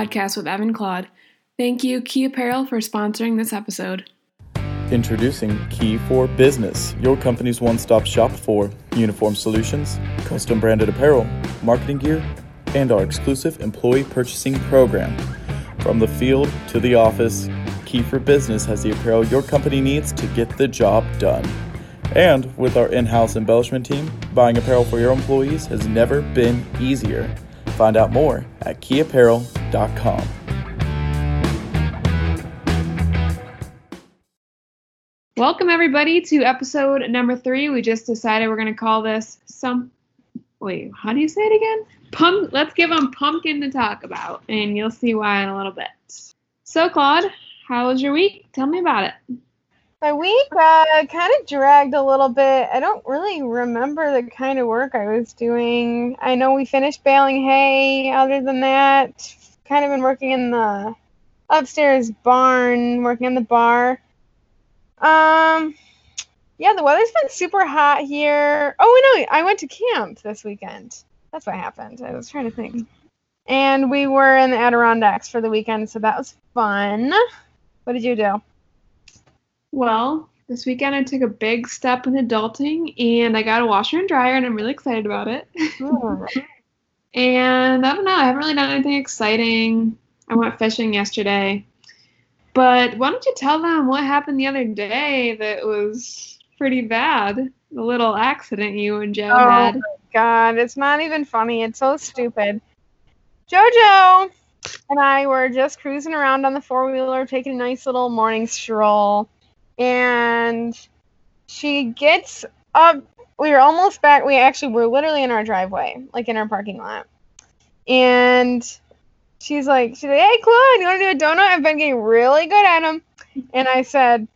podcast with Evan Claude. Thank you, Key Apparel, for sponsoring this episode. Introducing Key for Business, your company's one stop shop for uniform solutions, custom branded apparel, marketing gear, and our exclusive employee purchasing program. From the field to the office, Key for Business has the apparel your company needs to get the job done. And with our in house embellishment team, buying apparel for your employees has never been easier. Find out more at keyapparel.com. Welcome, everybody, to episode number three. We just decided we're going to call this some. Wait, how do you say it again? Pump. Let's give them pumpkin to talk about, and you'll see why in a little bit. So, Claude, how was your week? Tell me about it. My week uh, kind of dragged a little bit. I don't really remember the kind of work I was doing. I know we finished baling hay. Other than that, kind of been working in the upstairs barn, working on the bar. Um, yeah, the weather's been super hot here. Oh, no, I went to camp this weekend. That's what happened. I was trying to think. And we were in the Adirondacks for the weekend, so that was fun. What did you do? Well, this weekend I took a big step in adulting and I got a washer and dryer and I'm really excited about it. Hmm. and I don't know, I haven't really done anything exciting. I went fishing yesterday. But why don't you tell them what happened the other day that was pretty bad? The little accident you and Joe Oh had. my god, it's not even funny. It's so stupid. Jojo and I were just cruising around on the four wheeler, taking a nice little morning stroll, and she gets up. We were almost back. We actually were literally in our driveway, like in our parking lot, and she's like, she's like, "Hey, Claude, you want to do a donut? I've been getting really good at them." And I said,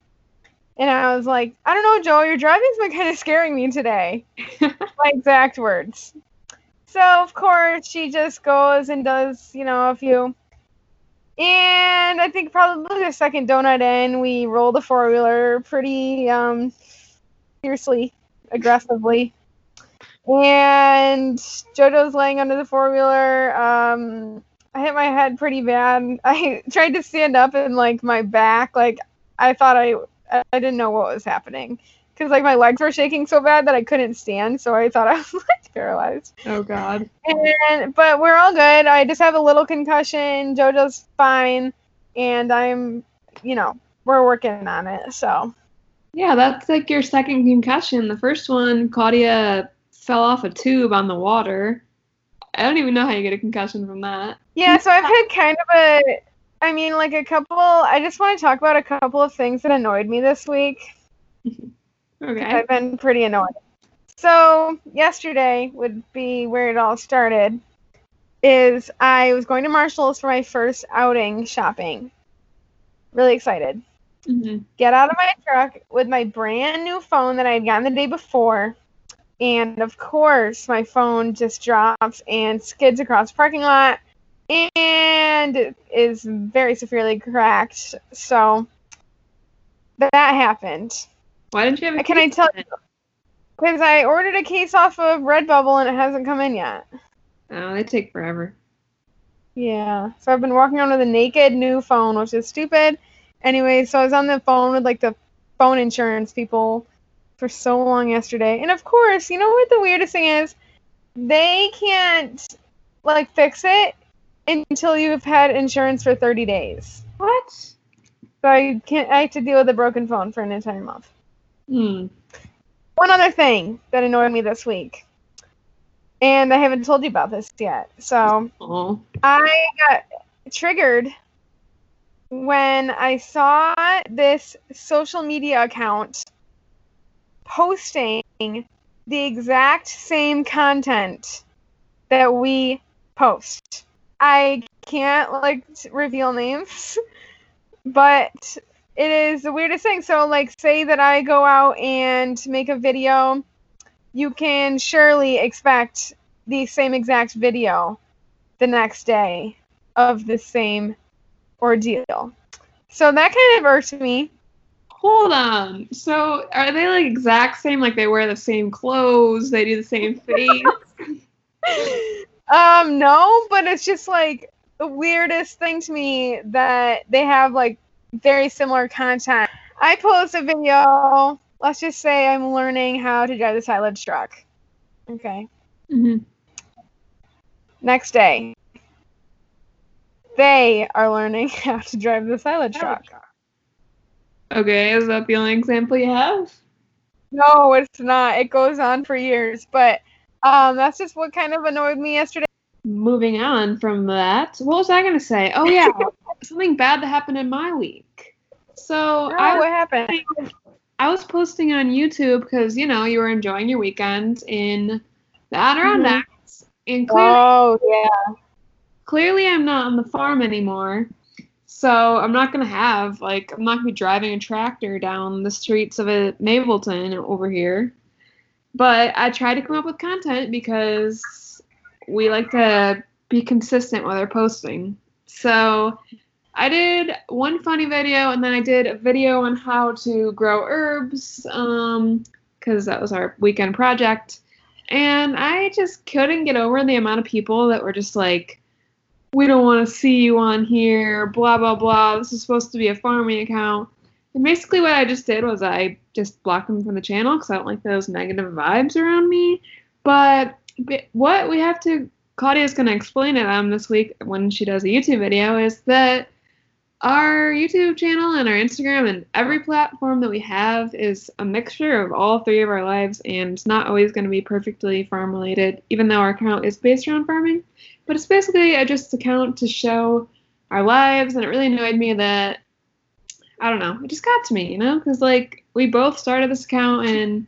and I was like, I don't know, Joe, your driving's been kind of scaring me today. My exact words. So, of course, she just goes and does, you know, a few. And I think probably the second donut in, we roll the four wheeler pretty um, fiercely, aggressively. And JoJo's laying under the four wheeler. Um, I hit my head pretty bad. I tried to stand up and like my back, like I thought I I didn't know what was happening because like my legs were shaking so bad that I couldn't stand. So I thought I was like paralyzed. Oh God. And but we're all good. I just have a little concussion. JoJo's fine, and I'm, you know, we're working on it. So Yeah, that's like your second concussion. The first one, Claudia fell off a tube on the water. I don't even know how you get a concussion from that. yeah, so I've had kind of a. I mean, like a couple. I just want to talk about a couple of things that annoyed me this week. Okay. I've been pretty annoyed. So yesterday would be where it all started. Is I was going to Marshalls for my first outing shopping. Really excited. hmm Get out of my truck with my brand new phone that I had gotten the day before. And of course, my phone just drops and skids across the parking lot and is very severely cracked. So that happened. Why didn't you have a Can I tell it? Because I ordered a case off of Redbubble and it hasn't come in yet. Oh, they take forever. Yeah. So I've been walking around with a naked new phone, which is stupid. Anyway, so I was on the phone with like the phone insurance people for so long yesterday. And of course, you know what the weirdest thing is? They can't like fix it until you've had insurance for 30 days. What? So I can't I have to deal with a broken phone for an entire month. Hmm. One other thing that annoyed me this week. And I haven't told you about this yet. So Oh. I got triggered when I saw this social media account posting the exact same content that we post. I can't like reveal names, but it is the weirdest thing. So like say that I go out and make a video, you can surely expect the same exact video the next day of the same ordeal. So that kind of irked me. Hold on. So are they like exact same? Like they wear the same clothes, they do the same thing? Um, no, but it's just like the weirdest thing to me that they have like very similar content. I post a video. Let's just say I'm learning how to drive the silage truck. Okay. hmm Next day, they are learning how to drive the silage truck. Okay, is that the only example you have? No, it's not. It goes on for years, but um, that's just what kind of annoyed me yesterday. Moving on from that, what was I gonna say? Oh yeah, something bad that happened in my week. So Oh, I what happened? I was posting on YouTube because you know you were enjoying your weekend in the Adirondacks, mm-hmm. and clearly, Oh yeah. clearly I'm not on the farm anymore. So I'm not gonna have like I'm not gonna be driving a tractor down the streets of uh, a Mableton over here. But I try to come up with content because we like to be consistent with our posting. So I did one funny video and then I did a video on how to grow herbs um because that was our weekend project. And I just couldn't get over the amount of people that were just like we don't want to see you on here, blah blah blah. This is supposed to be a farming account. And basically what I just did was I just blocked them from the channel because I don't like those negative vibes around me. But what we have to Claudia's going to explain it um this week when she does a YouTube video is that our YouTube channel and our Instagram and every platform that we have is a mixture of all three of our lives and it's not always going to be perfectly farm related even though our account is based around farming. But it's basically a just account to show our lives and it really annoyed me that I don't know it just got to me you know? Because like we both started this account and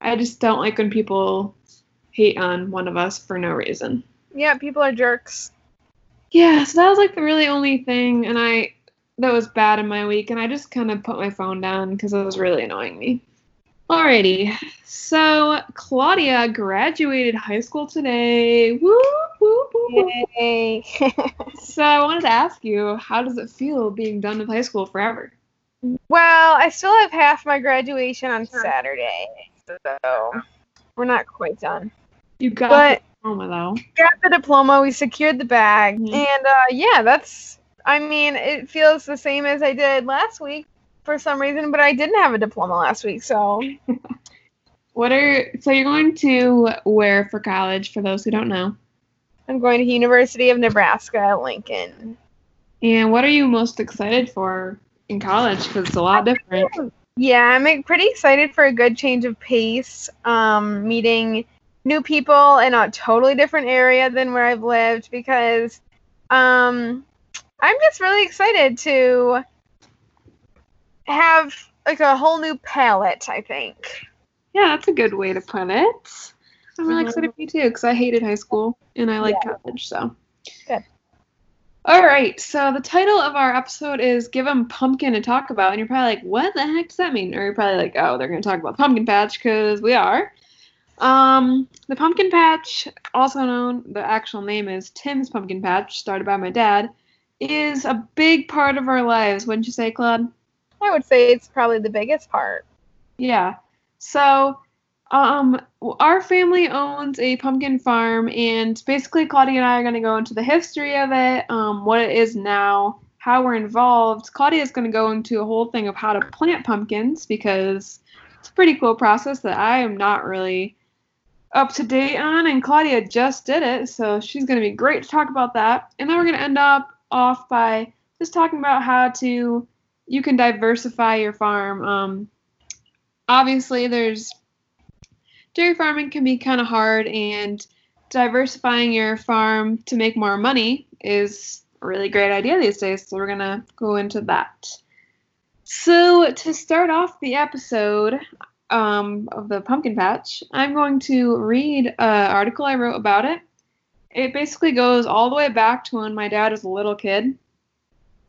I just don't like when people hate on one of us for no reason Yeah, people are jerks. yeah, so that was like the really only thing, and I that was bad in my week, and I just kind of put my phone down because it was really annoying me. Alrighty, so Claudia graduated high school today. Woo, woo, woo, woo. Yay. So I wanted to ask you, how does it feel being done with high school forever? well, I still have half my graduation on Saturday, so we're not quite done. You got But the diploma though. got the diploma, we secured the bag, Mhm. and uh, yeah, that's. I mean, it feels the same as I did last week for some reason, but I didn't have a diploma last week, so What are so you're going to where for college? For those who don't know, I'm going to University of Nebraska, Lincoln. and what are you most excited for in college? Because it's a lot different. Yeah, I'm pretty excited for a good change of pace. Um, meeting new people in a totally different area than where I've lived because um, I'm just really excited to have like a whole new palette. I think. Yeah, that's a good way to put it. I'm really excited for you too, because I hated high school and I like college, so. Good. All right, so the title of our episode is Give 'em Pumpkin to Talk About. And you're probably like, what the heck does that mean? Or you're probably like, oh, they're going to talk about Pumpkin Patch, because we are. Um, the Pumpkin Patch, also known, the actual name is Tim's Pumpkin Patch, started by my dad, is a big part of our lives, wouldn't you say, Claude? I would say it's probably the biggest part. Yeah. So, um, our family owns a pumpkin farm, and basically, Claudia and I are going to go into the history of it, um, what it is now, how we're involved. Claudia is going to go into a whole thing of how to plant pumpkins because it's a pretty cool process that I am not really up to date on, and Claudia just did it, so she's going to be great to talk about that. And then we're going to end up off by just talking about how to you can diversify your farm. Um, obviously there's dairy farming can be kind of hard and diversifying your farm to make more money is a really great idea these days so we're going to go into that so to start off the episode um, of the pumpkin patch i'm going to read an article i wrote about it it basically goes all the way back to when my dad was a little kid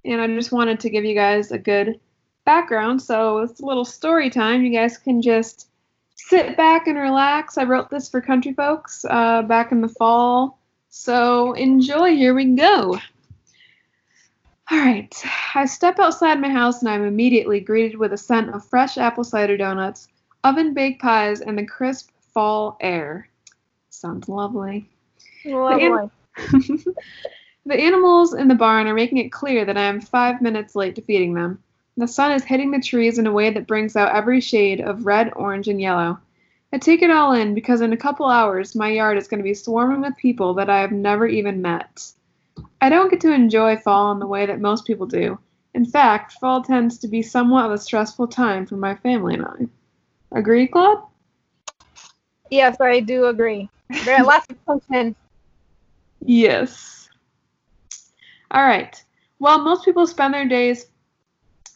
and i just wanted to give you guys a good background. So it's a little story time. You guys can just sit back and relax. I wrote this for country folks uh, back in the fall. So enjoy. Here we go. All right. I step outside my house and I'm immediately greeted with a scent of fresh apple cider donuts, oven baked pies, and the crisp fall air. Sounds lovely. Lovely. The animals in the barn are making it clear that I am five minutes late to feeding them. The sun is hitting the trees in a way that brings out every shade of red, orange, and yellow. I take it all in because in a couple hours my yard is going to be swarming with people that I have never even met. I don't get to enjoy fall in the way that most people do. In fact, fall tends to be somewhat of a stressful time for my family and I. Agree, Claude? Yes, I do agree. There are lots of pumpkin. Yes. All right. Well, most people spend their days,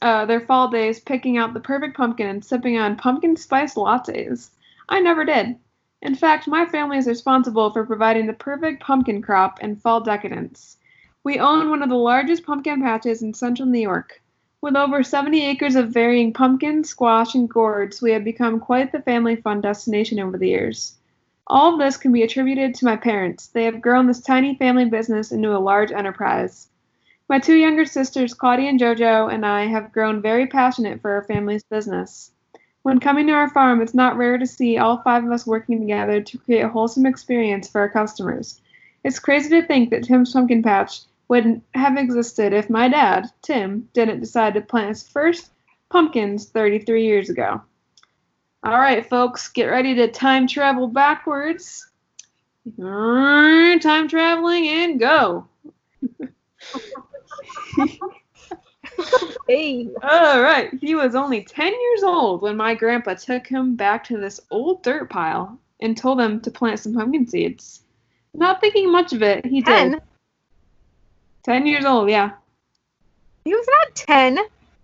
uh, their fall days, picking out the perfect pumpkin and sipping on pumpkin spice lattes. I never did. In fact, my family is responsible for providing the perfect pumpkin crop and fall decadence. We own one of the largest pumpkin patches in central New York. With over 70 acres of varying pumpkin, squash, and gourds, we have become quite the family fun destination over the years. All of this can be attributed to my parents. They have grown this tiny family business into a large enterprise. My two younger sisters, Claudia and JoJo, and I have grown very passionate for our family's business. When coming to our farm, it's not rare to see all five of us working together to create a wholesome experience for our customers. It's crazy to think that Tim's Pumpkin Patch wouldn't have existed if my dad, Tim, didn't decide to plant his first pumpkins 33 years ago. All right, folks, get ready to time travel backwards. Time traveling and go. Hey. All right. He was only 10 years old when my grandpa took him back to this old dirt pile and told him to plant some pumpkin seeds. Not thinking much of it, he Ten. did. 10 years old, yeah. He was not ten.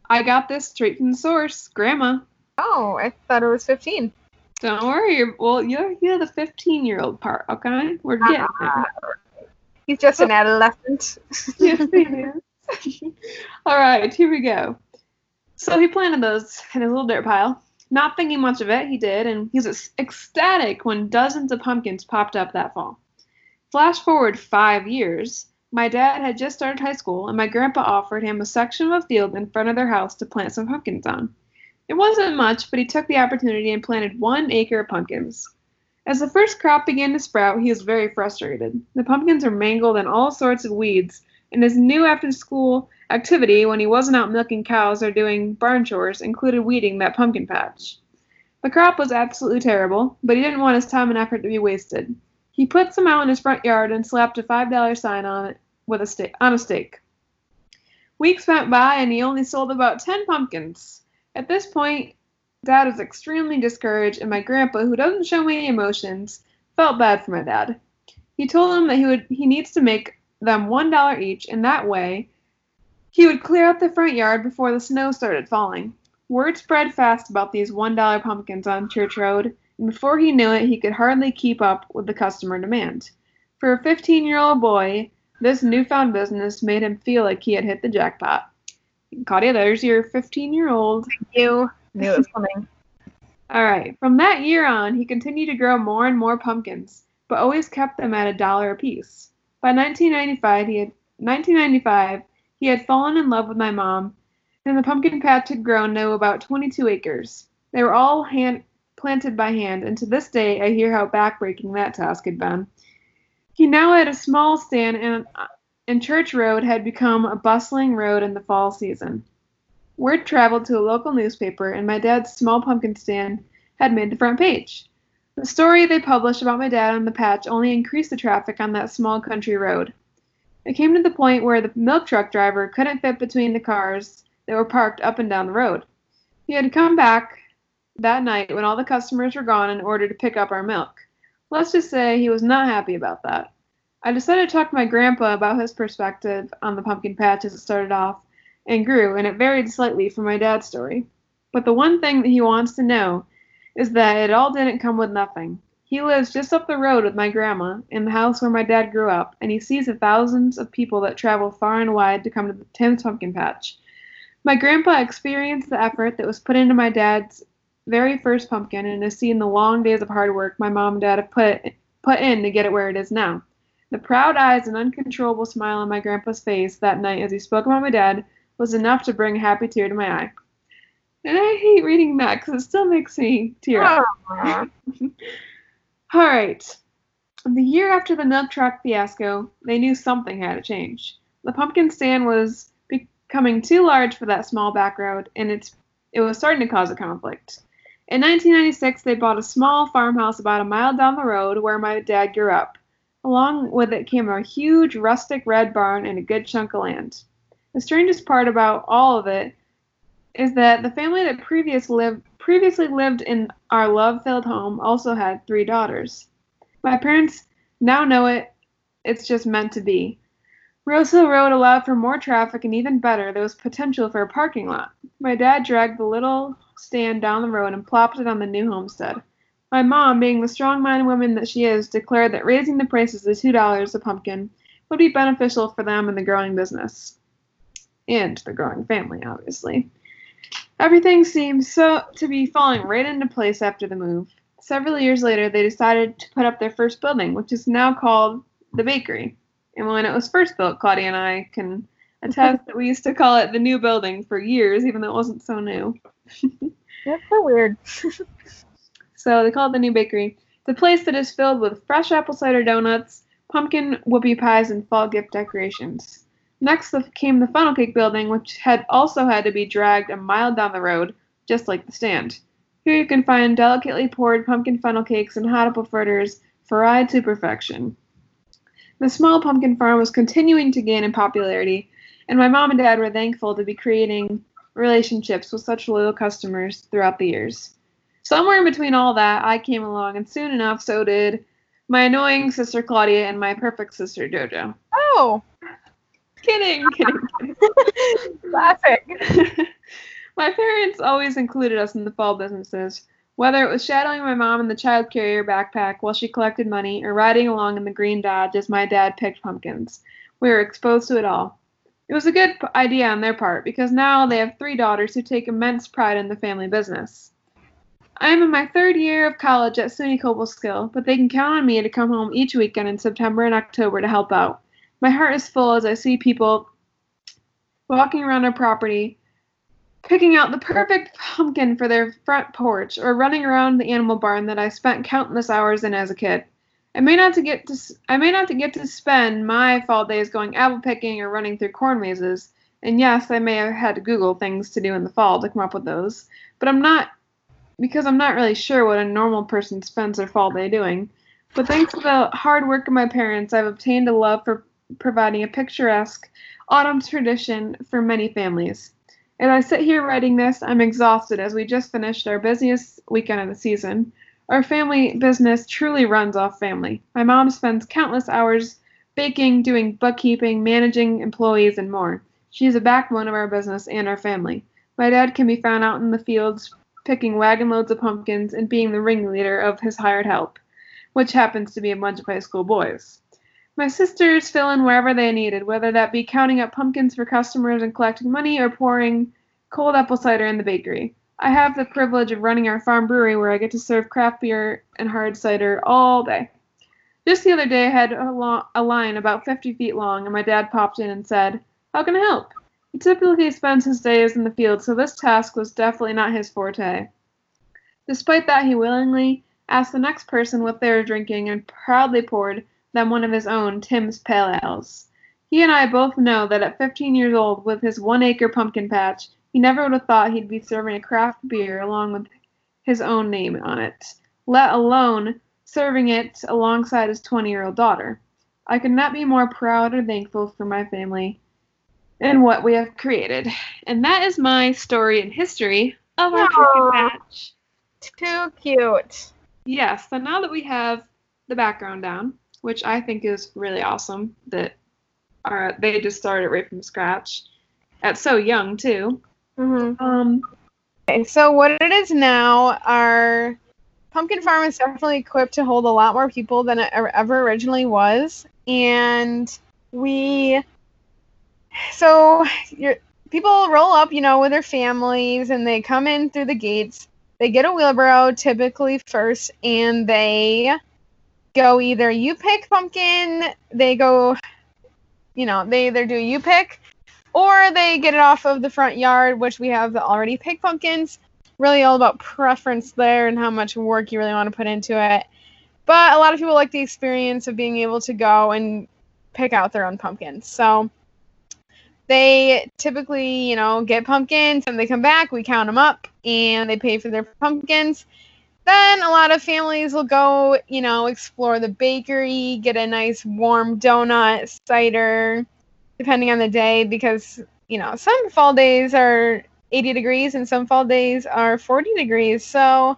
I got this straight from the source. Grandma. Oh, I thought it was fifteen. Don't worry. You're, well, you're, you're the 15 year old part, okay? We're ah. getting there. He's just an adolescent. yes, he is. All right, here we go. So he planted those in his little dirt pile. Not thinking much of it, he did, and he was ecstatic when dozens of pumpkins popped up that fall. Flash forward five years. My dad had just started high school, and my grandpa offered him a section of a field in front of their house to plant some pumpkins on. It wasn't much, but he took the opportunity and planted one acre of pumpkins. As the first crop began to sprout, he was very frustrated. The pumpkins were mangled in all sorts of weeds, and his new after school activity when he wasn't out milking cows or doing barn chores included weeding that pumpkin patch. The crop was absolutely terrible, but he didn't want his time and effort to be wasted. He put some out in his front yard and slapped a five dollar sign on it with a stake on a stake. Weeks went by and he only sold about ten pumpkins. At this point, Dad was extremely discouraged, and my grandpa, who doesn't show many emotions, felt bad for my dad. He told him that he would he needs to make them one dollar each, and that way he would clear out the front yard before the snow started falling. Word spread fast about these one dollar pumpkins on Church Road, and before he knew it, he could hardly keep up with the customer demand. For a 15 year old boy, this newfound business made him feel like he had hit the jackpot. Claudia, there's your 15 year old. Thank you knew it was coming. All right. From that year on, he continued to grow more and more pumpkins, but always kept them at a dollar apiece. By 1995, he had 1995, he had fallen in love with my mom, and the pumpkin patch had grown to about 22 acres. They were all hand planted by hand, and to this day I hear how backbreaking that task had been. He now had a small stand, and, and uh, Church Road had become a bustling road in the fall season. Word traveled to a local newspaper, and my dad's small pumpkin stand had made the front page. The story they published about my dad on the patch only increased the traffic on that small country road. It came to the point where the milk truck driver couldn't fit between the cars that were parked up and down the road. He had to come back that night when all the customers were gone in order to pick up our milk. Let's just say he was not happy about that. I decided to talk to my grandpa about his perspective on the pumpkin patch as it started off and grew, and it varied slightly from my dad's story. But the one thing that he wants to know is that it all didn't come with nothing. He lives just up the road with my grandma in the house where my dad grew up, and he sees the thousands of people that travel far and wide to come to the Tim's Pumpkin Patch. My grandpa experienced the effort that was put into my dad's very first pumpkin and has seen the long days of hard work my mom and dad have put put in to get it where it is now. The proud eyes and uncontrollable smile on my grandpa's face that night as he spoke about my dad was enough to bring a happy tear to my eye. And I hate reading that because it still makes me tear up. Aw. All right. The year after the milk truck fiasco, they knew something had to change. The pumpkin stand was becoming too large for that small back road, and it's it was starting to cause a conflict. In 1996, they bought a small farmhouse about a mile down the road where my dad grew up. Along with it came a huge rustic red barn and a good chunk of land. The strangest part about all of it is that the family that previous lived, previously lived in our love filled home also had three daughters. My parents now know it, it's just meant to be. Hill Road allowed for more traffic and even better, there was potential for a parking lot. My dad dragged the little stand down the road and plopped it on the new homestead. My mom, being the strong minded woman that she is, declared that raising the prices to two dollars a pumpkin would be beneficial for them and the growing business. And the growing family, obviously. Everything seemed so to be falling right into place after the move. Several years later, they decided to put up their first building, which is now called the bakery. And when it was first built, Claudia and I can attest that we used to call it the new building for years, even though it wasn't so new. That's so weird. so they call it the new bakery. The place that is filled with fresh apple cider donuts, pumpkin whoopie pies, and fall gift decorations. Next came the funnel cake building, which had also had to be dragged a mile down the road, just like the stand. Here you can find delicately poured pumpkin funnel cakes and hot apple fritters fried to perfection. The small pumpkin farm was continuing to gain in popularity, and my mom and dad were thankful to be creating relationships with such loyal customers throughout the years. Somewhere in between all that, I came along, and soon enough, so did my annoying sister Claudia and my perfect sister JoJo. Oh, kidding, kidding, kidding. Classic. my parents always included us in the fall businesses, whether it was shadowing my mom in the child carrier backpack while she collected money or riding along in the green Dodge as my dad picked pumpkins. We were exposed to it all. It was a good idea on their part because now they have three daughters who take immense pride in the family business. I am in my third year of college at SUNY Cobleskill, but they can count on me to come home each weekend in September and October to help out. My heart is full as I see people walking around our property, picking out the perfect pumpkin for their front porch, or running around the animal barn that I spent countless hours in as a kid. I may not to get to I may not to get to spend my fall days going apple picking or running through corn mazes. And yes, I may have had to Google things to do in the fall to come up with those, but I'm not because I'm not really sure what a normal person spends their fall day doing. But thanks to the hard work of my parents, I've obtained a love for providing a picturesque autumn tradition for many families. As I sit here writing this, I'm exhausted as we just finished our busiest weekend of the season. Our family business truly runs off family. My mom spends countless hours baking, doing bookkeeping, managing employees, and more. She is a backbone of our business and our family. My dad can be found out in the fields picking wagon loads of pumpkins and being the ringleader of his hired help, which happens to be a bunch of high school boys. My sisters fill in wherever they needed, whether that be counting up pumpkins for customers and collecting money or pouring cold apple cider in the bakery. I have the privilege of running our farm brewery where I get to serve craft beer and hard cider all day. Just the other day, I had a, lo- a line about 50 feet long, and my dad popped in and said, How can I help? He typically spends his days in the field, so this task was definitely not his forte. Despite that, he willingly asked the next person what they were drinking and proudly poured them one of his own Tim's Pale Ales. He and I both know that at 15 years old, with his one acre pumpkin patch, he never would have thought he'd be serving a craft beer along with his own name on it, let alone serving it alongside his 20 year old daughter. I could not be more proud or thankful for my family and what we have created. And that is my story and history of our pumpkin patch. Too cute. Yes, so now that we have the background down, which I think is really awesome that are they just started right from scratch at so young too. Mm-hmm. Um, Okay, so what it is now, our pumpkin farm is definitely equipped to hold a lot more people than it ever- ever originally was, and we, so your people roll up, you know, with their families, and they come in through the gates. They get a wheelbarrow typically first, and they go either you pick pumpkin, they go, you know, they either do you pick or they get it off of the front yard, which we have the already picked pumpkins. Really all about preference there and how much work you really want to put into it. But a lot of people like the experience of being able to go and pick out their own pumpkins. So they typically, you know, get pumpkins and they come back, we count them up, and they pay for their pumpkins. Then a lot of families will go, you know, explore the bakery, get a nice warm donut, cider, depending on the day, because, you know, some fall days are 80 degrees and some fall days are 40 degrees. So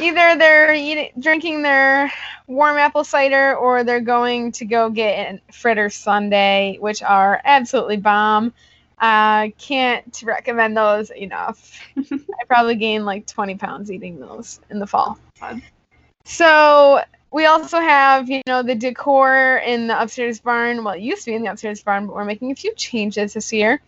either they're eating, drinking their warm apple cider or they're going to go get a fritter sundae, which are absolutely bomb. Uh, can't recommend those enough. I probably gained like 20 pounds eating those in the fall. So we also have, you know, the decor in the upstairs barn. Well, it used to be in the upstairs barn, but we're making a few changes this year.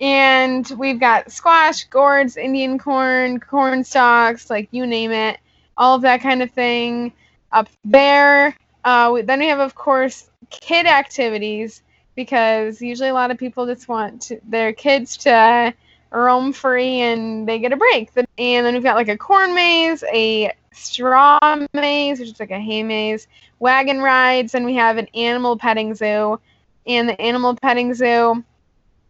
And we've got squash, gourds, Indian corn, corn stalks, like you name it, all of that kind of thing up there. Uh, we, then we have, of course, kid activities because usually a lot of people just want to, their kids to roam free and they get a break. And then we've got like a corn maze, a straw maze, which is like a hay maze, wagon rides, and we have an animal petting zoo. And the animal petting zoo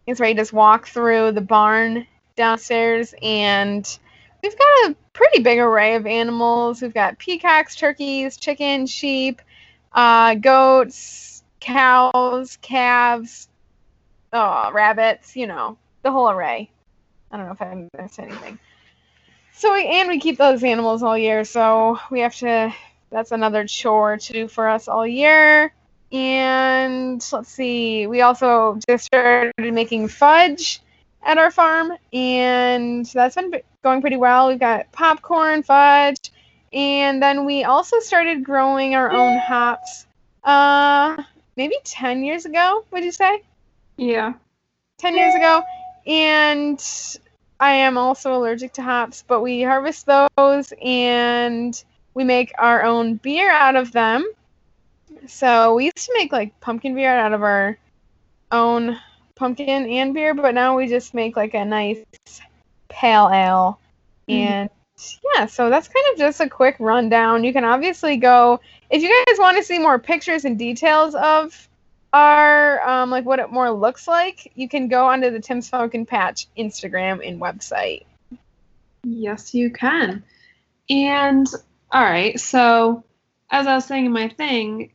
is where you just walk through the barn downstairs and we've got a pretty big array of animals. We've got peacocks, turkeys, chickens, sheep, uh, goats, cows, calves, oh, rabbits, you know, the whole array. I don't know if I missed anything. So we, and we keep those animals all year, so we have to. That's another chore to do for us all year. And let's see, we also just started making fudge at our farm, and that's been going pretty well. We've got popcorn, fudge, and then we also started growing our own hops. Uh, maybe 10 years ago, would you say? Yeah. 10 years ago. And I am also allergic to hops, but we harvest those and we make our own beer out of them. So we used to make like pumpkin beer out of our own pumpkin and beer, but now we just make like a nice pale ale. Mm. And yeah, so that's kind of just a quick rundown. You can obviously go if you guys want to see more pictures and details of our um, like what it more looks like, you can go onto the Tim's Pumpkin Patch Instagram and website. Yes, you can. And all right, so as I was saying in my thing,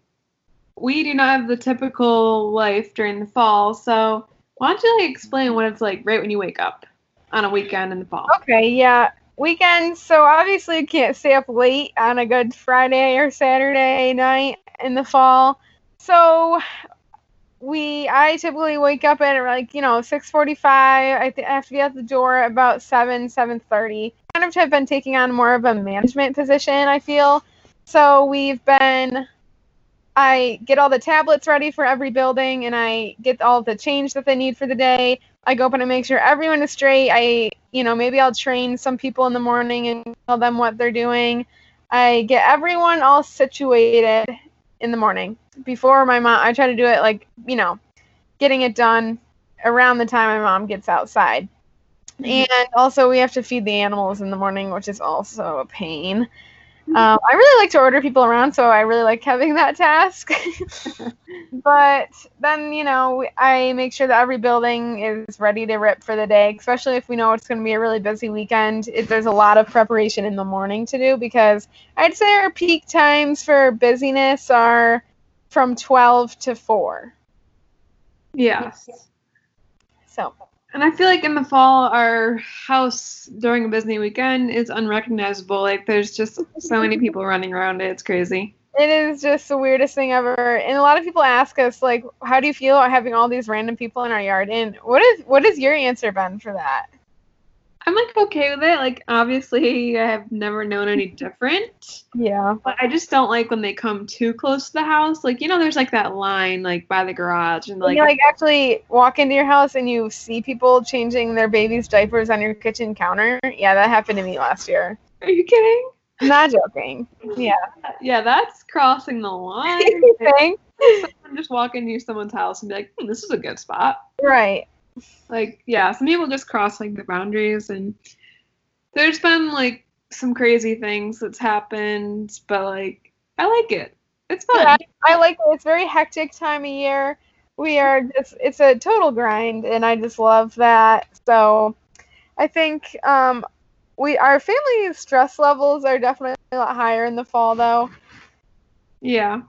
we do not have the typical life during the fall. So why don't you like explain what it's like right when you wake up on a weekend in the fall? Okay, yeah. Weekends, so obviously you can't stay up late on a good Friday or Saturday night in the fall. So we I typically wake up at like, you know, 6:45. I, th- I have to be at the door about 7, 7:30. Kind of have been taking on more of a management position, I feel. So we've been I get all the tablets ready for every building and I get all the change that they need for the day. I go up and I make sure everyone is straight. I, you know, maybe I'll train some people in the morning and tell them what they're doing. I get everyone all situated in the morning before my mom. I try to do it like, you know, getting it done around the time my mom gets outside. Mm-hmm. And also, we have to feed the animals in the morning, which is also a pain. Um, I really like to order people around, so I really like having that task. but then, you know, I make sure that every building is ready to rip for the day, especially if we know it's going to be a really busy weekend. It, there's a lot of preparation in the morning to do because I'd say our peak times for busyness are from 12 to 4. Yes. So, And I feel like in the fall, our house during a busy weekend is unrecognizable. Like there's just so many people running around it. It's crazy. It is just the weirdest thing ever. And a lot of people ask us like, how do you feel having all these random people in our yard? And what is what is your answer Ben, for that? I'm like okay with it. Like obviously, I have never known any different. Yeah. But I just don't like when they come too close to the house. Like you know, there's like that line like by the garage and Like, you like actually walk into your house and you see people changing their baby's diapers on your kitchen counter. Yeah, that happened to me last year. are you kidding? I'm not joking. Yeah. Yeah, that's crossing the line. You think? Someone just walk into someone's house and be like, hmm, this is a good spot. right. Like yeah some people just cross like the boundaries and there's been like some crazy things that's happened but like I like it. It's fun. Yeah, I like it. It's very hectic time of year. We are just it's a total grind and I just love that. So I think um we our family stress levels are definitely a lot higher in the fall though. Yeah.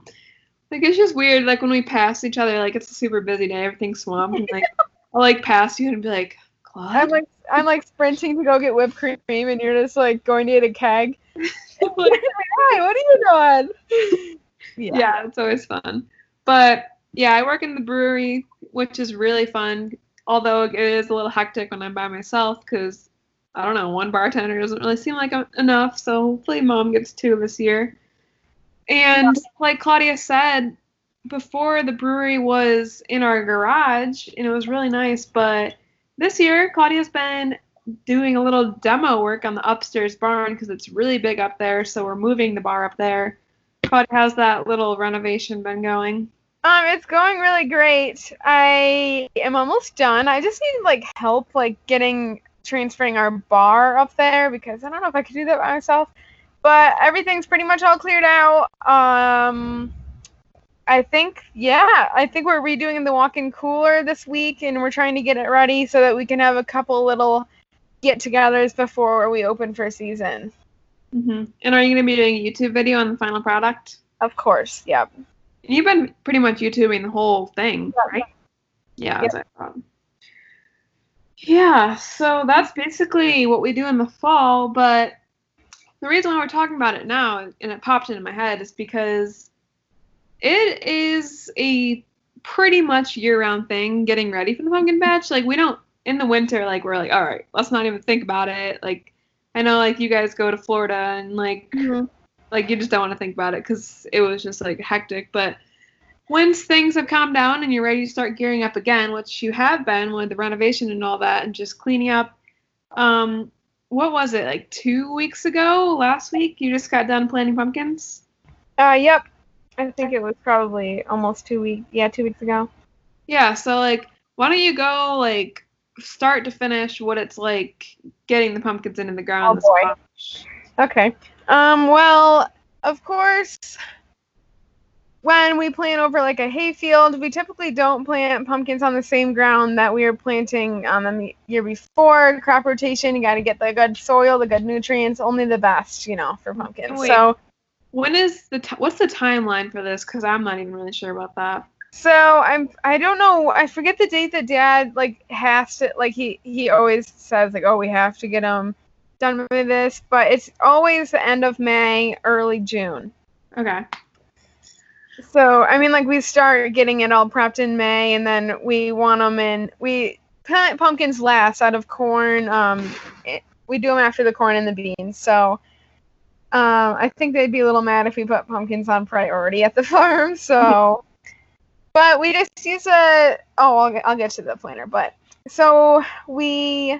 Like it's just weird, like when we pass each other, like it's a super busy day, everything's swamped, and like I'll like pass you and be like, Claude? I'm like I'm like sprinting to go get whipped cream and you're just like going to get a keg. like, Hi, what are you doing? Yeah. yeah, it's always fun. But yeah, I work in the brewery, which is really fun. Although it is a little hectic when I'm by myself because I don't know, one bartender doesn't really seem like uh, enough. So hopefully, mom gets two this year. And like Claudia said, before the brewery was in our garage and it was really nice, but this year Claudia's been doing a little demo work on the upstairs barn because it's really big up there, so we're moving the bar up there. Claudia, how's that little renovation been going? Um, it's going really great. I am almost done. I just need like help like getting transferring our bar up there because I don't know if I could do that by myself. But everything's pretty much all cleared out. Um, I think, yeah, I think we're redoing the walk-in cooler this week, and we're trying to get it ready so that we can have a couple little get-togethers before we open for season. Mm-hmm. And are you going to be doing a YouTube video on the final product? Of course, yep. You've been pretty much YouTubing the whole thing, right? Yeah, yep. Yeah, so that's basically what we do in the fall, but the reason why we're talking about it now and it popped into my head is because it is a pretty much year-round thing getting ready for the pumpkin patch. Like we don't in the winter like we're like all right let's not even think about it. Like i know like you guys go to florida and like mm-hmm. like you just don't want to think about it because it was just like hectic. But once things have calmed down and you're ready to start gearing up again which you have been with the renovation and all that and just cleaning up um what was it like two weeks ago last week you just got done planting pumpkins? Uh yep i think it was probably almost two weeks yeah two weeks ago. Yeah so like why don't you go like start to finish what it's like getting the pumpkins into the ground oh boy. okay. Um well of course when we plant over like a hayfield, we typically don't plant pumpkins on the same ground that we are planting on the year before. Crop rotation, you got to get the good soil, the good nutrients, only the best, you know, for pumpkins. Wait, so, when is the t- what's the timeline for this? Because I'm not even really sure about that. So I'm I don't know I forget the date that Dad like has to like he he always says like oh we have to get them done with this, but it's always the end of May, early June. Okay. So I mean, like we start getting it all prepped in May, and then we want them in. We plant pumpkins last out of corn. Um, it, we do them after the corn and the beans. So um, I think they'd be a little mad if we put pumpkins on priority at the farm. So, but we just use a. Oh, I'll get, I'll get to the planter. But so we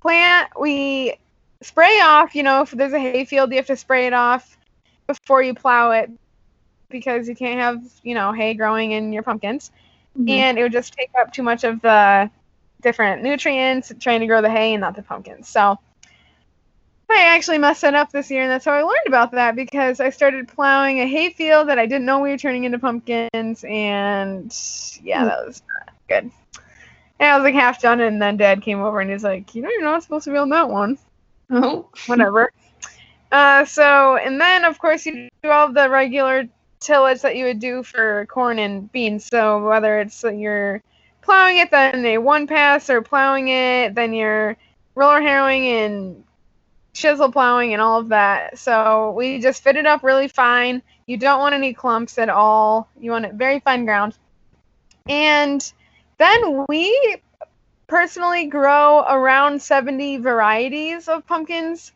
plant. We spray off. You know, if there's a hayfield, you have to spray it off before you plow it because you can't have you know hay growing in your pumpkins, mm-hmm. and it would just take up too much of the different nutrients trying to grow the hay and not the pumpkins. So I actually messed that up this year, and that's how I learned about that because I started plowing a hay field that I didn't know we were turning into pumpkins, and yeah, that was not good. And I was like half done, and then Dad came over and he's like, "You know, you're not supposed to be on that one." Oh, whatever. Uh, so, and then of course you do all the regular tillage that you would do for corn and beans. So whether it's you're plowing it, then a one pass, or plowing it, then you're roller harrowing and chisel plowing and all of that. So we just fit it up really fine. You don't want any clumps at all. You want it very fine ground. And then we personally grow around 70 varieties of pumpkins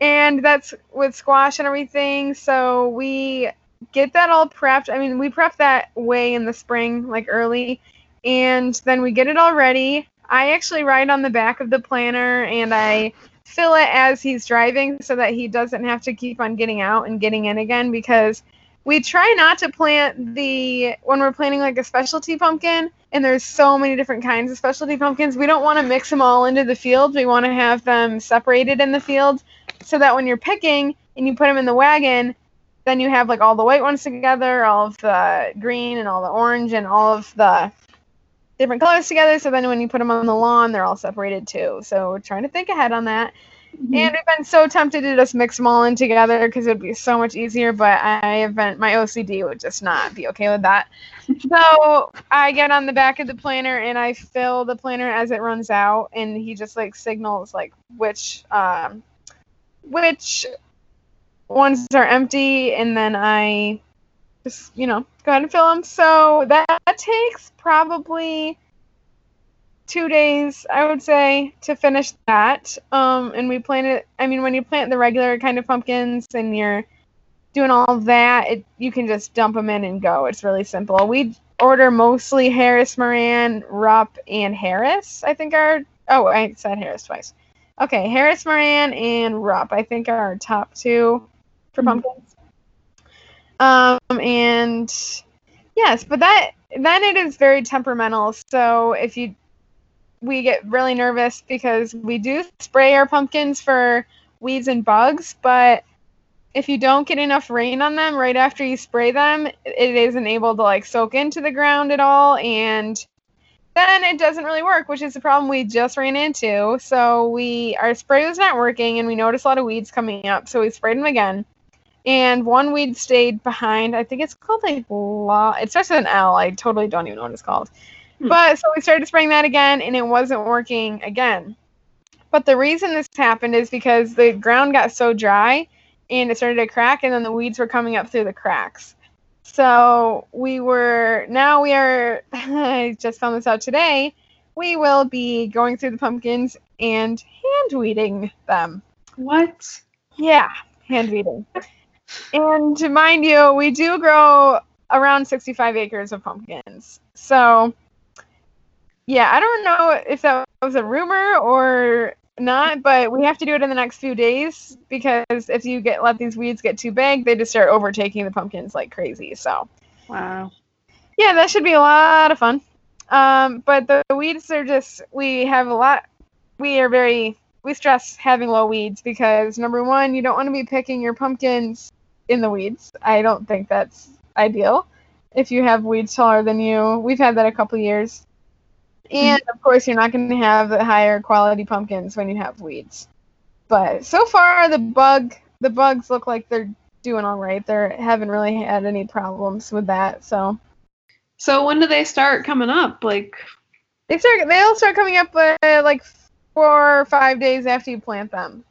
and that's with squash and everything. So we get that all prepped. I mean, we prep that way in the spring, like early, and then we get it all ready. I actually ride on the back of the planter and I fill it as he's driving so that he doesn't have to keep on getting out and getting in again because we try not to plant the when we're planting like a specialty pumpkin and there's so many different kinds of specialty pumpkins we don't want to mix them all into the field. We want to have them separated in the field so that when you're picking and you put them in the wagon then you have like all the white ones together, all of the green and all the orange and all of the different colors together. So then when you put them on the lawn, they're all separated too. So we're trying to think ahead on that. Mm-hmm. And we've been so tempted to just mix them all in together because it would be so much easier. But I have been, my OCD would just not be okay with that. so I get on the back of the planter and I fill the planter as it runs out, and he just like signals like which um, which ones are empty, and then I just you know go ahead and fill them. So that takes probably two days, I would say, to finish that. Um, and we plant it. I mean, when you plant the regular kind of pumpkins and you're doing all that, it, you can just dump them in and go. It's really simple. We order mostly Harris Moran, Rupp, and Harris. I think are. Oh, I said Harris twice. Okay, Harris Moran and Rupp. I think are our top two for Mhm. pumpkins. Um, and yes, but that then it is very temperamental. So if you we get really nervous because we do spray our pumpkins for weeds and bugs, but if you don't get enough rain on them right after you spray them, it isn't able to like soak into the ground at all and then it doesn't really work, which is the problem we just ran into. So we our spray was not working and we noticed a lot of weeds coming up, so we sprayed them again. And one weed stayed behind. I think it's called like la. It starts with an L. I totally don't even know what it's called. Hmm. But so we started spraying that again, and it wasn't working again. But the reason this happened is because the ground got so dry, and it started to crack, and then the weeds were coming up through the cracks. So we were now we are. I just found this out today. We will be going through the pumpkins and hand weeding them. What? Yeah, hand weeding. And to mind you, we do grow around 65 acres of pumpkins. So, yeah, I don't know if that was a rumor or not, but we have to do it in the next few days because if you get let these weeds get too big, they just start overtaking the pumpkins like crazy. So, Wow. yeah, that should be a lot of fun. Um, but the weeds are just we have a lot. We are very we stress having low weeds because number one, you don't want to be picking your pumpkins in the weeds. I don't think that's ideal. If you have weeds taller than you, we've had that a couple years. And of course, you're not going to have the higher quality pumpkins when you have weeds. But so far, the bug the bugs look like they're doing all right. They haven't really had any problems with that. So So when do they start coming up? Like, they start they'll start coming up uh, like four or five days after you plant them.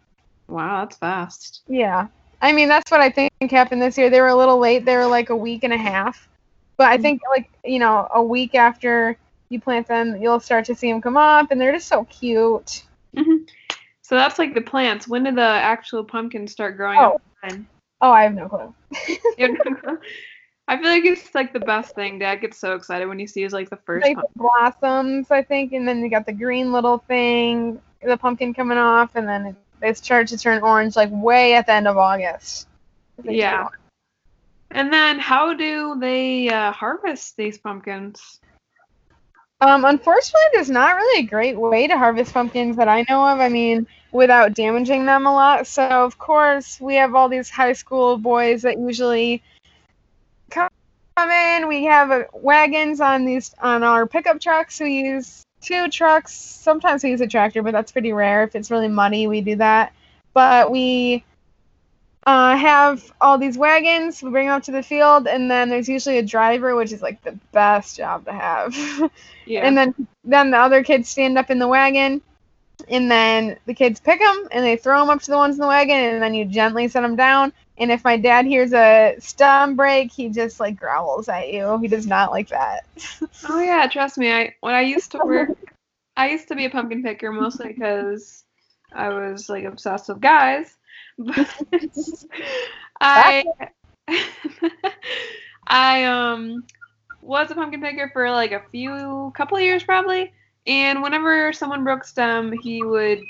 wow, that's fast. Yeah. I mean, that's what I think happened this year. They were a little late. They were like a week and a half. But I think, like, you know, a week after you plant them, you'll start to see them come up, and they're just so cute. hmm So that's like the plants. When do the actual pumpkins start growing Oh. up? Oh, I have no clue. I feel like it's like the best thing. Dad gets so excited when he sees like the first. like blossoms, I think, and then you got the green little thing, the pumpkin coming off, and then it, they start to turn orange like way at the end of August. Yeah. And then how do they uh, harvest these pumpkins? Um, unfortunately, there's not really a great way to harvest pumpkins that I know of. I mean, without damaging them a lot. So, of course, we have all these high school boys that usually come in. We have uh, wagons on these on our pickup trucks. We use two trucks. Sometimes we use a tractor, but that's pretty rare. If it's really muddy, we do that. But we uh, have all these wagons. We bring them up to the field, and then there's usually a driver, which is like the best job to have. Yeah. And then then the other kids stand up in the wagon, and then the kids pick them and they throw them up to the ones in the wagon, and then you gently set them down. And if my dad hears a stem break, he just like growls at you. He does not like that. oh yeah, trust me. I when I used to work, I used to be a pumpkin picker mostly because I was like obsessed with guys. But I I um was a pumpkin picker for like a few couple of years probably. And whenever someone broke stem, he would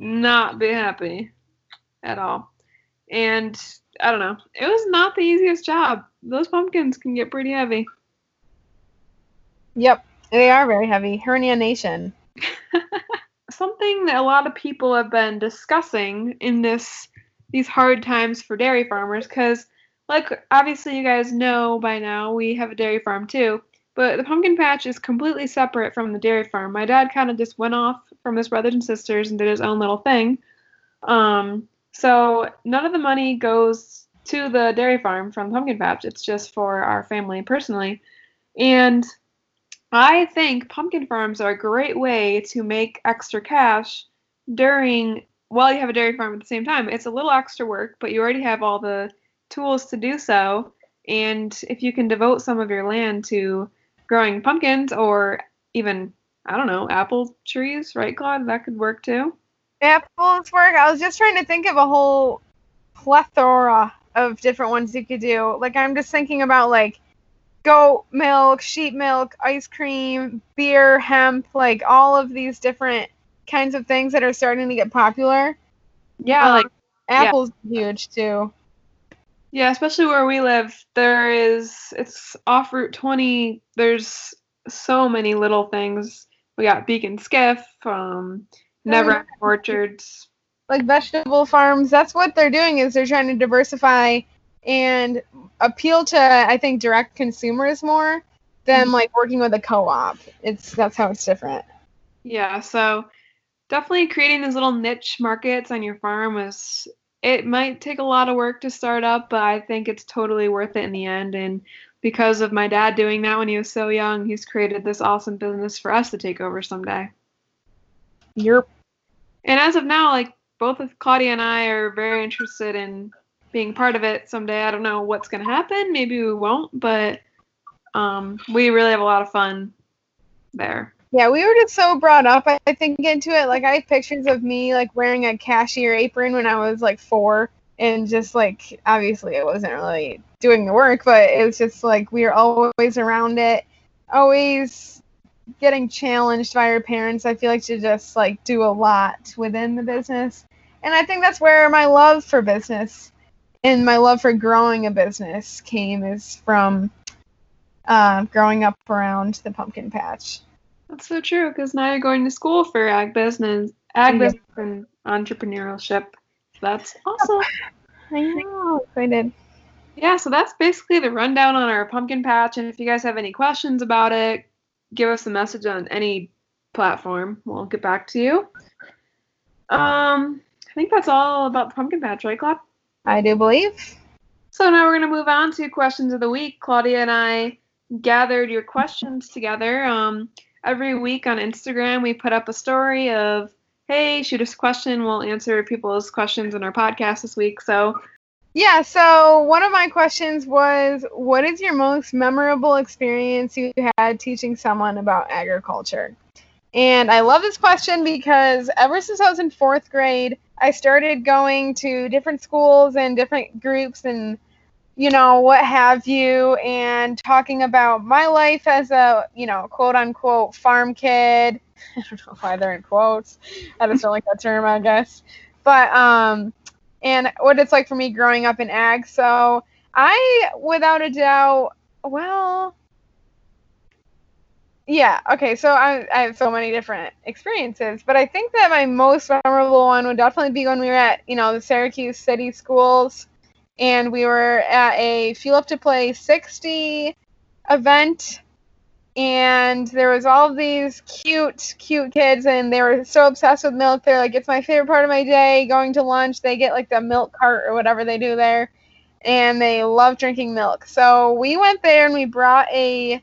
not be happy at all. And I don't know. It was not the easiest job. Those pumpkins can get pretty heavy. Yep, they are very heavy. Hernia Nation. something that a lot of people have been discussing in this these hard times for dairy farmers because like obviously you guys know by now, we have a dairy farm too. But the pumpkin patch is completely separate from the dairy farm. My dad kind of just went off from his brothers and sisters and did his own little thing. Um, so none of the money goes to the dairy farm from pumpkin patch. It's just for our family personally. And I think pumpkin farms are a great way to make extra cash during while you have a dairy farm at the same time. It's a little extra work, but you already have all the tools to do so. And if you can devote some of your land to growing pumpkins or even, I don't know, apple trees, right, Claude? That could work too. Apples work. I was just trying to think of a whole plethora of different ones you could do. Like, I'm just thinking about like goat milk, sheep milk, ice cream, beer, hemp, like all of these different kinds of things that are starting to get popular. Yeah, Um, like Apple's huge too. Yeah, especially where we live, there is it's off Route 20. There's so many little things. We got Beak & Skiff, um, Navarino Orchards. Like vegetable farms, that's what they're doing is they're trying to diversify and appeal to I think direct consumers more than Mhm. like working with a co-op. It's that's how it's different. Yeah, so definitely creating these little niche markets on your farm is it might take a lot of work to start up, but I think it's totally worth it in the end. And because of my dad doing that when he was so young, he's created this awesome business for us to take over someday. You're And as of now, like both of Claudia and I are very interested in being part of it someday. I don't know what's gonna happen. Maybe we won't, but um, we really have a lot of fun there. Yeah, we were just so brought up, I I think, into it. Like, I have pictures of me, like, wearing a cashier apron when I was, like, four. And just, like, obviously, it wasn't really doing the work, but it was just, like, we were always around it, always getting challenged by our parents, I feel like, to just, like, do a lot within the business. And I think that's where my love for business and my love for growing a business came, is from uh, growing up around the pumpkin patch. That's so true because now you're going to school for ag business, ag Yeah. business and entrepreneurship. That's awesome. I know. I did. Yeah, so that's basically the rundown on our pumpkin patch. And if you guys have any questions about it, give us a message on any platform. We'll get back to you. Um, I think that's all about the pumpkin patch, right, Claude? I do believe. So now we're going to move on to questions of the week. Claudia and I gathered your questions together. Um, every week on Instagram, we put up a story of, hey, shoot us a question. We'll answer people's questions in our podcast this week. So Yeah, so one of my questions was what is your most memorable experience you had teaching someone about agriculture? And I love this question because ever since I was in fourth grade, I started going to different schools and different groups and, you know, what have you, and talking about my life as a, you know, quote unquote farm kid. I don't know why they're in quotes. I just don't like that term, I guess. But, um, and what it's like for me growing up in ag. So I, without a doubt, well, yeah, okay. So I, I have so many different experiences, but I think that my most memorable one would definitely be when we were at, you know, the Syracuse City Schools, and we were at a Fuel Up to Play 60 event and there was all these cute cute kids and they were so obsessed with milk. They're like it's my favorite part of my day going to lunch. They get like the milk cart or whatever they do there and they love drinking milk. So we went there and we brought a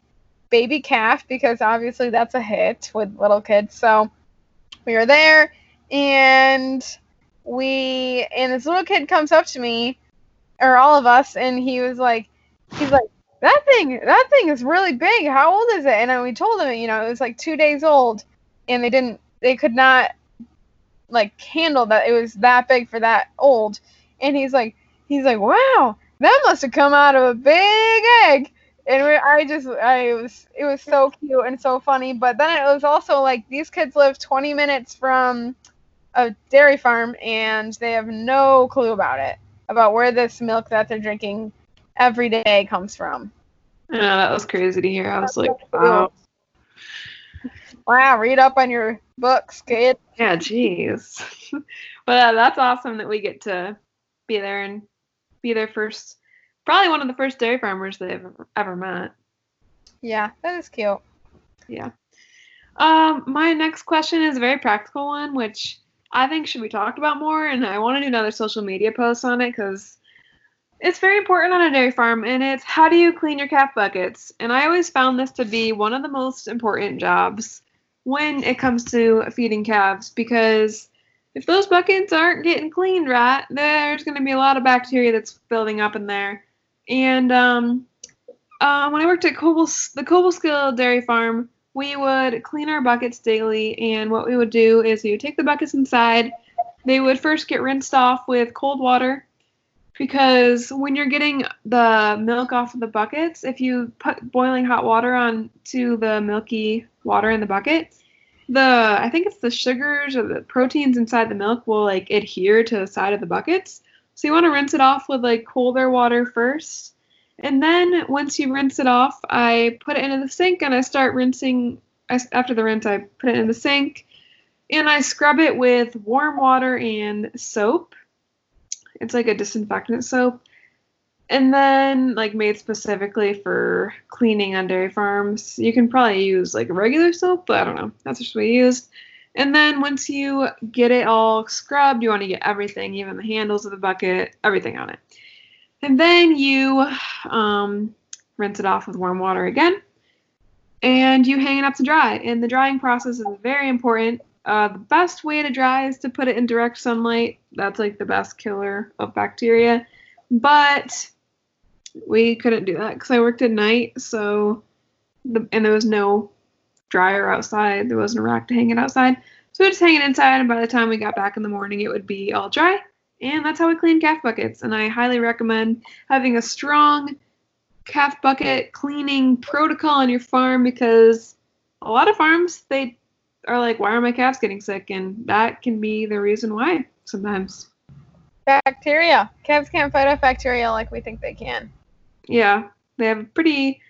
baby calf because obviously that's a hit with little kids. So we were there and we and this little kid comes up to me or all of us and he was like he's like that thing that thing is really big. How old is it? And we told him you know it was like two days old and they didn't they could not like handle that it was that big for that old. And he's like he's like wow that must have come out of a big egg. And we, i just i was it was so cute and so funny. But then it was also like these kids live 20 minutes from a dairy farm and they have no clue about it about where this milk that they're drinking every day comes from. Yeah, that was crazy to hear. I was like, wow. Wow, read up on your books, kid. Yeah, jeez. but uh, that's awesome that we get to be there and be their first probably one of the first dairy farmers they've ever, ever met. Yeah, that is cute. Yeah. Um, my next question is a very practical one, which I think should be talked about more, and I want to do another social media post on it because it's very important on a dairy farm, and it's how do you clean your calf buckets? And I always found this to be one of the most important jobs when it comes to feeding calves because if those buckets aren't getting cleaned right, there's going to be a lot of bacteria that's building up in there. And um, uh, when I worked at Coble, the Cobleskill Dairy Farm, we would clean our buckets daily, and what we would do is would take the buckets inside. They would first get rinsed off with cold water because when you're getting the milk off of the buckets, if you put boiling hot water on to the milky water in the bucket, the I think it's the sugars or the proteins inside the milk will like adhere to the side of the buckets. So you want to rinse it off with like colder water first and then once you rinse it off, I put it into the sink and I start rinsing. After the rinse, I put it in the sink and I scrub it with warm water and soap. It's like a disinfectant soap. And then, like, made specifically for cleaning on dairy farms. You can probably use like regular soap, but I don't know. That's just what we used. And then once you get it all scrubbed, you want to get everything, even the handles of the bucket, everything on it. And then you um, rinse it off with warm water again. And you hang it up to dry. And the drying process is very important. Uh, the best way to dry is to put it in direct sunlight. That's like the best killer of bacteria. But we couldn't do that because I worked at night. So, the, and there was no dryer outside. There wasn't a rack to hang it outside. So we just hang it inside. And by the time we got back in the morning, it would be all dry. And that's how we clean calf buckets. And I highly recommend having a strong calf bucket cleaning protocol on your farm because a lot of farms they are like, why are my calves getting sick? And that can be the reason why sometimes. Bacteria. Calves can't fight off bacteria like we think they can. Yeah, they have a pretty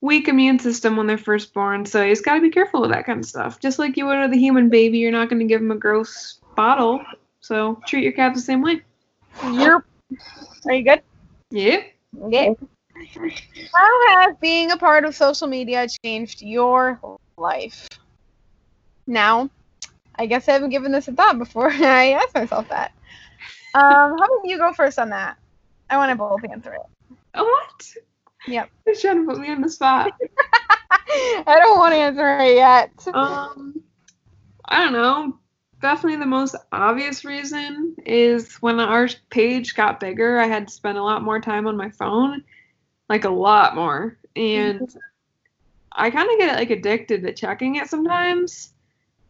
weak immune system when they're first born, so you just got to be careful with that kind of stuff. Just like you would with a human baby, you're not going to give them a gross bottle so treat your calves the same way. Yep. Are you good? Yeah. Okay. How has being a part of social media changed your life? Now, I guess I haven't given this a thought before I asked myself that. Um, how about you go first on that? I want to both answer it. Oh, what? Yep. You're trying to put me on the spot. I don't want to answer it yet. Um, I don't know definitely the most obvious reason is when our page got bigger, I had to spend a lot more time on my phone, like a lot more. And mm-hmm. I kind of get like addicted to checking it sometimes.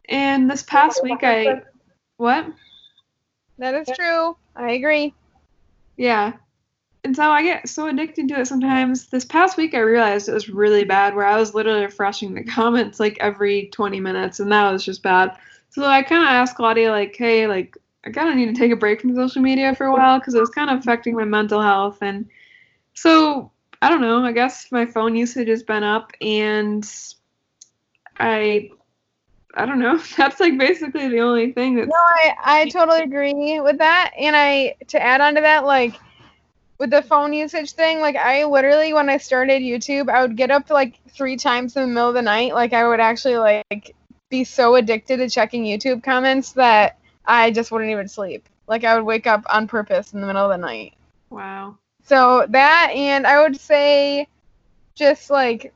And this past week, I what? That is true. I agree. Yeah. And so I get so addicted to it sometimes. This past week, I realized it was really bad, where I was literally refreshing the comments like every 20 minutes, and that was just bad. So I kind of asked Claudia, like, hey, like, I kind of need to take a break from social media for a while because it was kind of affecting my mental health. And so I don't know. I guess my phone usage has been up, and I, I don't know. That's like basically the only thing that's. No, I I totally agree with that. And I to add on to that, like with the phone usage thing, like I literally when I started YouTube, I would get up like three times in the middle of the night. Like I would actually like be so addicted to checking YouTube comments that I just wouldn't even sleep. Like I would wake up on purpose in the middle of the night. Wow. So that and I would say just like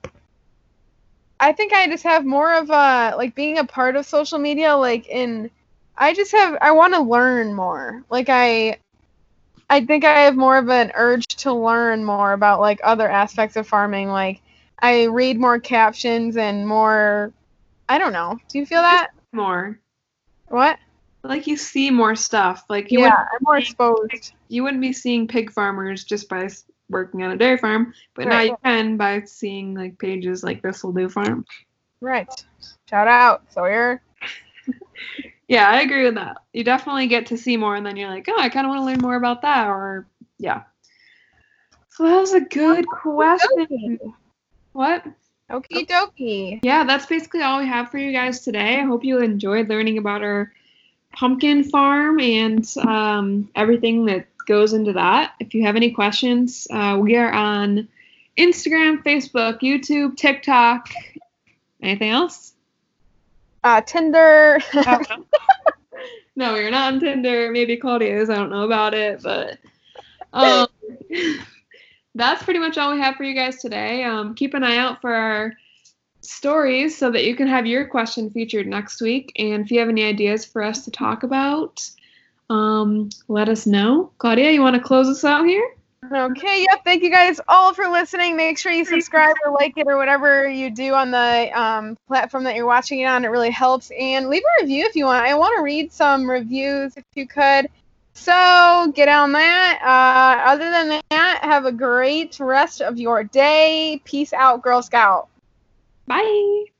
I think I just have more of a like being a part of social media like in I just have I want to learn more. Like I I think I have more of an urge to learn more about like other aspects of farming like I read more captions and more I don't know. Do you feel that more? What? Like you see more stuff. Like you yeah, I'm more exposed. You wouldn't be seeing pig farmers just by working on a dairy farm, but right. now you can by seeing like pages like this will do farm. Right. Shout out Sawyer. yeah, I agree with that. You definitely get to see more, and then you're like, oh, I kind of want to learn more about that, or yeah. So that was a good question. What? Okie dokie. Yeah, that's basically all we have for you guys today. I hope you enjoyed learning about our pumpkin farm and um, everything that goes into that. If you have any questions, uh, we are on Instagram, Facebook, YouTube, TikTok. Anything else? Uh, Tinder. no, you're not on Tinder. Maybe Claudia is. I don't know about it, but um, that's pretty much all we have for you guys today. Um, keep an eye out for our stories so that you can have your question featured next week. And if you have any ideas for us to talk about, um, let us know. Claudia, you want to close us out here? Okay, yep. Thank you guys all for listening. Make sure you subscribe or like it or whatever you do on the um, platform that you're watching it on. It really helps. And leave a review if you want. I want to read some reviews if you could. So get on that. Uh, other than that, have a great rest of your day. Peace out, Girl Scout. Bye.